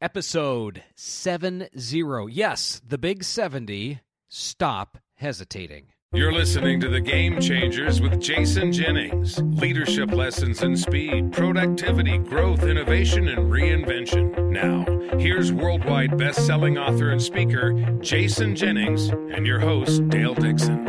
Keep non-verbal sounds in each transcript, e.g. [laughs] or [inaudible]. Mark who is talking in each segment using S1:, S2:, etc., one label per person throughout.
S1: episode 70. Yes, the big 70. Stop hesitating.
S2: You're listening to the Game Changers with Jason Jennings. Leadership lessons in speed, productivity, growth, innovation, and reinvention. Now, here's worldwide best-selling author and speaker Jason Jennings and your host Dale Dixon.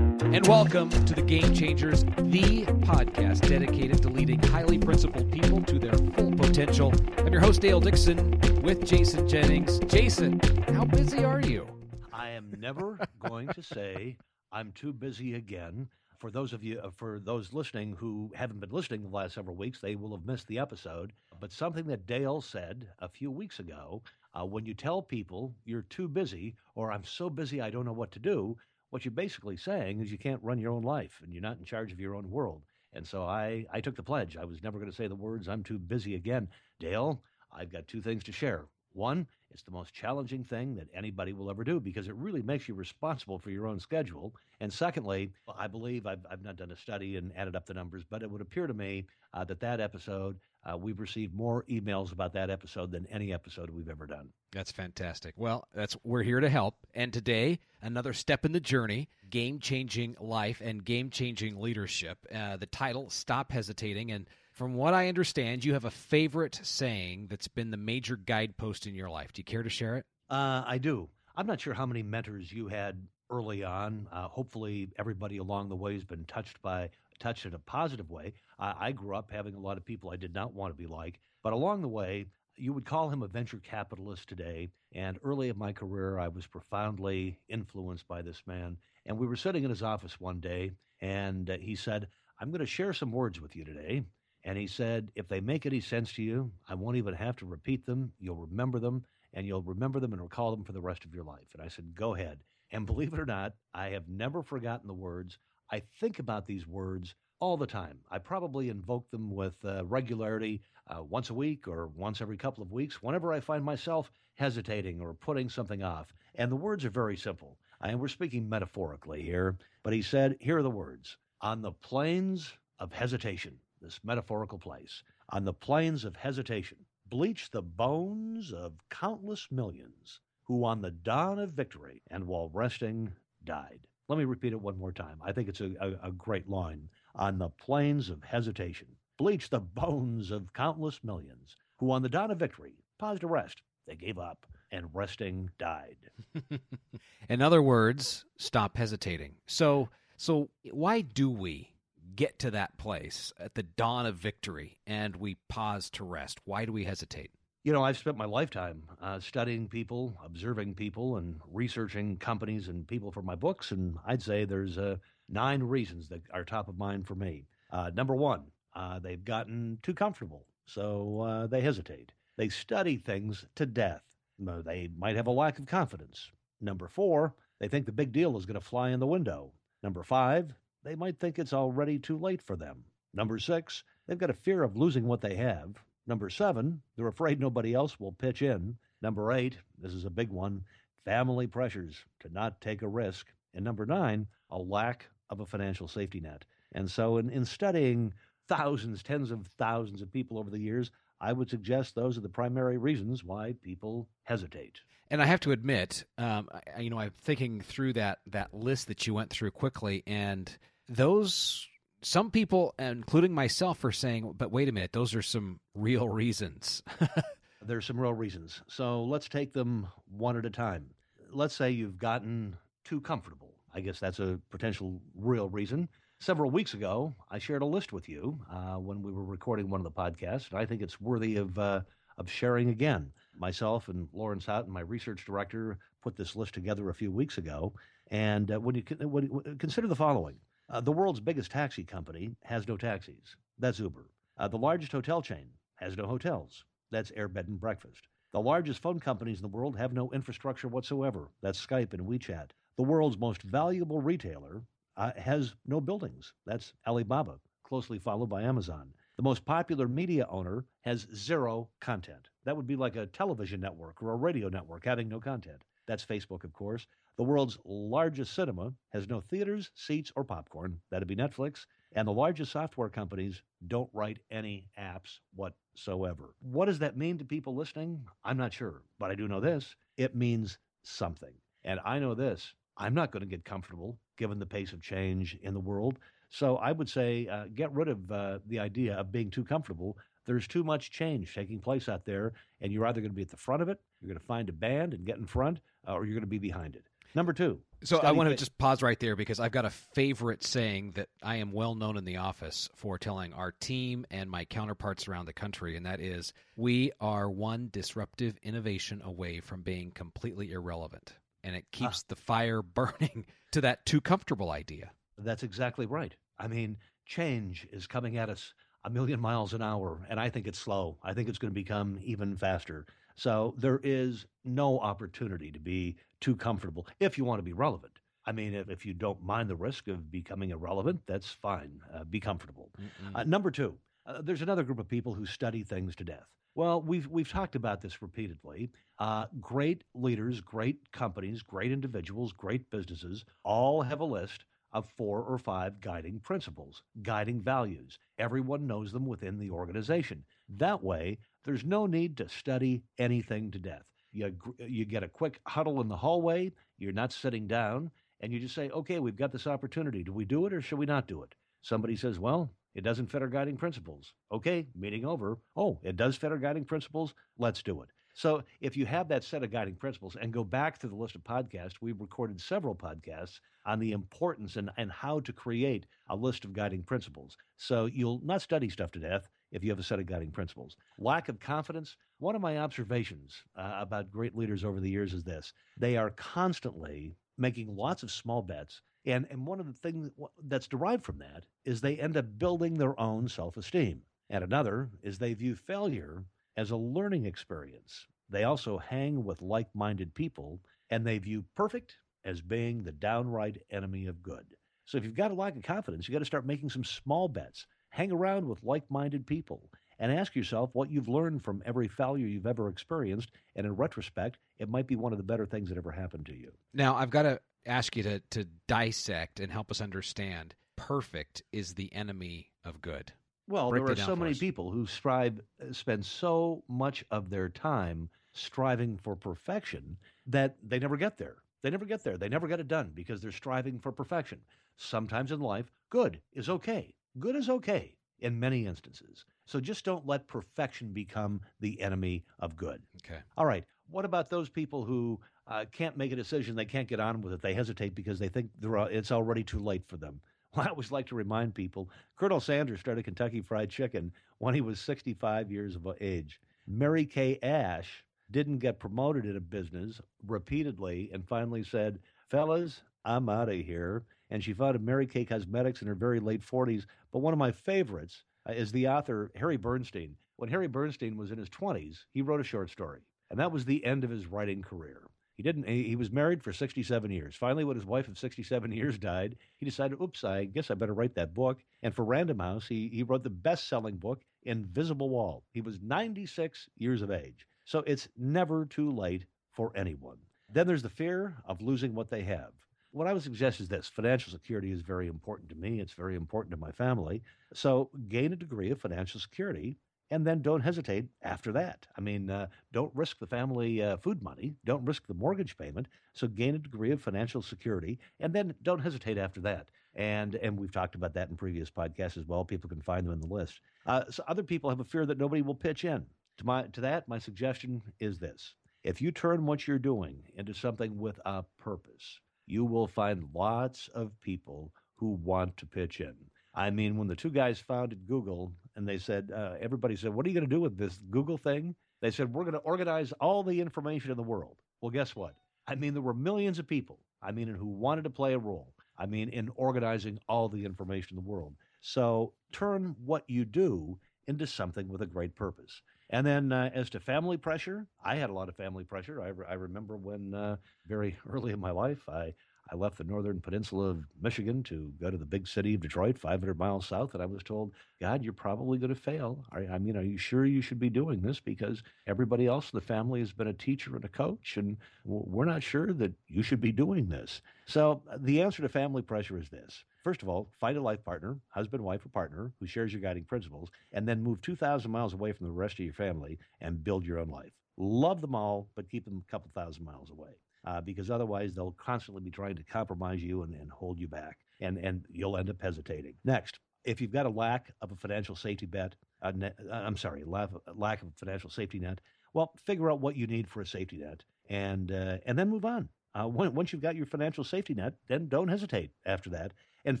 S1: And welcome to the Game Changers, the podcast dedicated to leading highly principled people to their full potential. I'm your host Dale Dixon with Jason Jennings. Jason, how busy are you?
S3: I am never [laughs] going to say I'm too busy again. For those of you, uh, for those listening who haven't been listening the last several weeks, they will have missed the episode. But something that Dale said a few weeks ago uh, when you tell people you're too busy or I'm so busy I don't know what to do, what you're basically saying is you can't run your own life and you're not in charge of your own world. And so I, I took the pledge. I was never going to say the words, I'm too busy again. Dale, I've got two things to share. One, it's the most challenging thing that anybody will ever do because it really makes you responsible for your own schedule. And secondly, I believe I've, I've not done a study and added up the numbers, but it would appear to me uh, that that episode, uh, we've received more emails about that episode than any episode we've ever done.
S1: That's fantastic. Well, that's we're here to help. And today, another step in the journey, game-changing life and game-changing leadership. Uh, the title, Stop Hesitating. And from what I understand, you have a favorite saying that's been the major guidepost in your life. Do you care to share it?
S3: Uh, I do. I'm not sure how many mentors you had early on. Uh, hopefully, everybody along the way has been touched by touched in a positive way. I, I grew up having a lot of people I did not want to be like, but along the way, you would call him a venture capitalist today. And early in my career, I was profoundly influenced by this man. And we were sitting in his office one day, and uh, he said, I'm going to share some words with you today. And he said, if they make any sense to you, I won't even have to repeat them. You'll remember them, and you'll remember them and recall them for the rest of your life. And I said, go ahead. And believe it or not, I have never forgotten the words. I think about these words all the time. I probably invoke them with uh, regularity uh, once a week or once every couple of weeks whenever I find myself hesitating or putting something off. And the words are very simple. And we're speaking metaphorically here, but he said, here are the words On the plains of hesitation, this metaphorical place, on the plains of hesitation, bleach the bones of countless millions who on the dawn of victory and while resting died. Let me repeat it one more time. I think it's a, a, a great line. On the plains of hesitation, bleach the bones of countless millions who on the dawn of victory paused to rest. They gave up and resting died. [laughs]
S1: In other words, stop hesitating. So, so why do we get to that place at the dawn of victory and we pause to rest? Why do we hesitate?
S3: You know, I've spent my lifetime uh, studying people, observing people, and researching companies and people for my books. And I'd say there's uh, nine reasons that are top of mind for me. Uh, number one, uh, they've gotten too comfortable, so uh, they hesitate. They study things to death. They might have a lack of confidence. Number four, they think the big deal is going to fly in the window. Number five, they might think it's already too late for them. Number six, they've got a fear of losing what they have. Number seven, they're afraid nobody else will pitch in. Number eight, this is a big one, family pressures to not take a risk. And number nine, a lack of a financial safety net. And so, in, in studying thousands, tens of thousands of people over the years, I would suggest those are the primary reasons why people hesitate.
S1: And I have to admit, um, I, you know, I'm thinking through that that list that you went through quickly, and those some people, including myself, are saying, "But wait a minute, those are some real reasons." [laughs]
S3: There's some real reasons. So let's take them one at a time. Let's say you've gotten too comfortable. I guess that's a potential real reason. Several weeks ago, I shared a list with you uh, when we were recording one of the podcasts, and I think it's worthy of uh, of sharing again. Myself and Laurence Haughton, my research director, put this list together a few weeks ago. And uh, when you, when you consider the following, uh, the world's biggest taxi company has no taxis. That's Uber. Uh, the largest hotel chain has no hotels. That's Air Bed and Breakfast. The largest phone companies in the world have no infrastructure whatsoever. That's Skype and WeChat. The world's most valuable retailer uh, has no buildings. That's Alibaba, closely followed by Amazon. The most popular media owner has zero content. That would be like a television network or a radio network having no content. That's Facebook, of course. The world's largest cinema has no theaters, seats, or popcorn. That'd be Netflix. And the largest software companies don't write any apps whatsoever. What does that mean to people listening? I'm not sure, but I do know this it means something. And I know this I'm not going to get comfortable given the pace of change in the world. So I would say uh, get rid of uh, the idea of being too comfortable. There's too much change taking place out there, and you're either going to be at the front of it, you're going to find a band and get in front, uh, or you're going to be behind it. Number two.
S1: So I want to just pause right there because I've got a favorite saying that I am well known in the office for telling our team and my counterparts around the country, and that is we are one disruptive innovation away from being completely irrelevant. And it keeps ah. the fire [laughs] burning to that too comfortable idea.
S3: That's exactly right. I mean, change is coming at us a million miles an hour, and I think it's slow. I think it's going to become even faster. So there is no opportunity to be too comfortable if you want to be relevant. I mean, if, if you don't mind the risk of becoming irrelevant, that's fine. Uh, be comfortable. Uh, number two, uh, there's another group of people who study things to death. Well, we've we've talked about this repeatedly. Uh, great leaders, great companies, great individuals, great businesses all have a list of four or five guiding principles, guiding values. Everyone knows them within the organization. That way, there's no need to study anything to death. You, you get a quick huddle in the hallway, you're not sitting down, and you just say, okay, we've got this opportunity. Do we do it or should we not do it? Somebody says, well, it doesn't fit our guiding principles. Okay, meeting over. Oh, it does fit our guiding principles. Let's do it. So if you have that set of guiding principles and go back to the list of podcasts, we've recorded several podcasts on the importance and, and how to create a list of guiding principles. So you'll not study stuff to death if you have a set of guiding principles. Lack of confidence. One of my observations uh, about great leaders over the years is this they are constantly making lots of small bets. And, and one of the things that's derived from that is they end up building their own self esteem. And another is they view failure as a learning experience. They also hang with like minded people and they view perfect as being the downright enemy of good. So if you've got a lack of confidence, you've got to start making some small bets. Hang around with like minded people and ask yourself what you've learned from every failure you've ever experienced. And in retrospect, it might be one of the better things that ever happened to you.
S1: Now, I've got to ask you to, to dissect and help us understand perfect is the enemy of good.
S3: Well, Break there are so many us. people who strive, uh, spend so much of their time striving for perfection that they never get there. They never get there. They never get it done because they're striving for perfection. Sometimes in life, good is okay. Good is okay in many instances. So just don't let perfection become the enemy of good.
S1: Okay.
S3: All right. What about those people who uh, can't make a decision? They can't get on with it. They hesitate because they think it's already too late for them. Well, [laughs] I always like to remind people Colonel Sanders started Kentucky Fried Chicken when he was 65 years of age. Mary Kay Ash didn't get promoted in a business repeatedly and finally said, Fellas, I'm out of here. And she founded Mary Kay Cosmetics in her very late 40s. But one of my favorites uh, is the author Harry Bernstein. When Harry Bernstein was in his 20s, he wrote a short story. And that was the end of his writing career. He didn't. He was married for 67 years. Finally, when his wife of 67 [laughs] years died, he decided, "Oops, I guess I better write that book." And for Random House, he he wrote the best-selling book, Invisible Wall. He was 96 years of age. So it's never too late for anyone. Then there's the fear of losing what they have. What I would suggest is this financial security is very important to me. It's very important to my family. So gain a degree of financial security and then don't hesitate after that. I mean, uh, don't risk the family uh, food money, don't risk the mortgage payment. So gain a degree of financial security, and then don't hesitate after that. And and we've talked about that in previous podcasts as well. People can find them in the list. Uh, so other people have a fear that nobody will pitch in. To my to that, my suggestion is this: if you turn what you're doing into something with a purpose, you will find lots of people who want to pitch in. I mean, when the two guys founded Google and they said, uh, everybody said, What are you going to do with this Google thing? They said, We're going to organize all the information in the world. Well, guess what? I mean, there were millions of people, I mean, who wanted to play a role. I mean, in organizing all the information in the world. So turn what you do into something with a great purpose. And then uh, as to family pressure, I had a lot of family pressure. I, re- I remember when uh, very [laughs] early in my life, I, I left the northern peninsula of Michigan to go to the big city of Detroit, 500 miles south, and I was told, God, you're probably going to fail. I mean, are you sure you should be doing this? Because everybody else in the family has been a teacher and a coach, and we're not sure that you should be doing this. So uh, the answer to family pressure is this. First of all, find a life partner, husband, wife, or partner who shares your guiding principles, and then move 2,000 miles away from the rest of your family and build your own life. Love them all, but keep them a couple thousand miles away uh, because otherwise they'll constantly be trying to compromise you and, and hold you back, and, and you'll end up hesitating. Next, if you've got a lack of a financial safety net, uh, I'm sorry, lack, lack of a financial safety net, well, figure out what you need for a safety net, and uh, and then move on. Uh, once you've got your financial safety net, then don't hesitate after that. And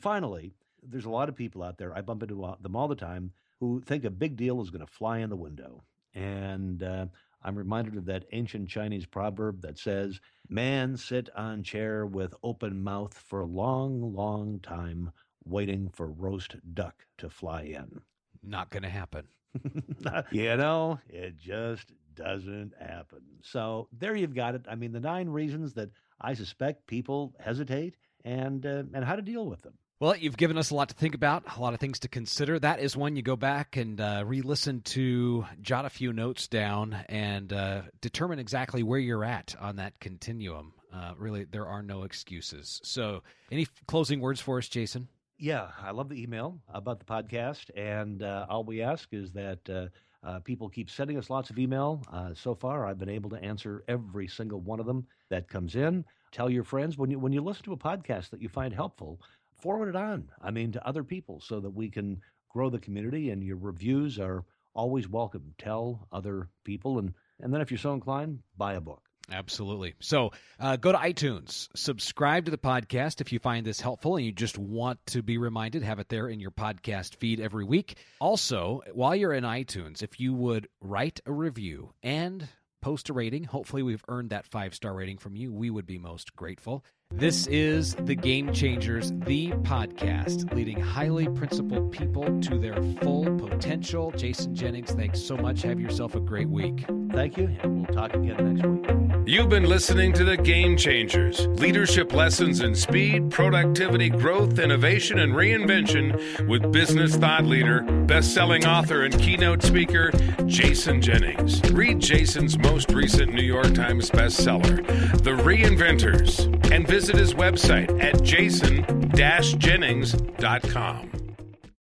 S3: finally, there's a lot of people out there. I bump into uh, them all the time who think a big deal is going to fly in the window. And uh, I'm reminded of that ancient Chinese proverb that says, Man sit on chair with open mouth for a long, long time, waiting for roast duck to fly in.
S1: Not going to happen. [laughs]
S3: you know, it just doesn't happen. So there you've got it. I mean, the nine reasons that I suspect people hesitate and uh, and how to deal with them.
S1: Well, you've given us a lot to think about, a lot of things to consider. That is one you go back and uh, re listen to, jot a few notes down, and uh, determine exactly where you're at on that continuum. Uh, really, there are no excuses. So, any closing words for us, Jason?
S3: Yeah, I love the email about the podcast. And uh, all we ask is that uh, uh, people keep sending us lots of email. so far, I've been able to answer every single one of them that comes in. Tell your friends when you when you listen to a podcast that you find helpful forward it on. I mean, to other people so that we can grow the community. And your reviews are always welcome. Tell other people, and and then if you're so inclined, buy a book.
S1: Absolutely. So uh, go to iTunes, subscribe to the podcast if you find this helpful and you just want to be reminded, have it there in your podcast feed every week. Also, while you're in iTunes, if you would write a review and post a rating, hopefully we've earned that five star rating from you. We would be most grateful. This is The Game Changers, the podcast, leading highly principled people to their full potential. Jason Jennings, thanks so much. Have yourself a great week.
S3: Thank you, and we'll talk again next week.
S2: You've been listening to The Game Changers leadership lessons in speed, productivity, growth, innovation, and reinvention with business thought leader, best selling author, and keynote speaker, Jason Jennings. Read Jason's most recent New York Times bestseller, The Reinventors, and visit his website at jason-jennings.com.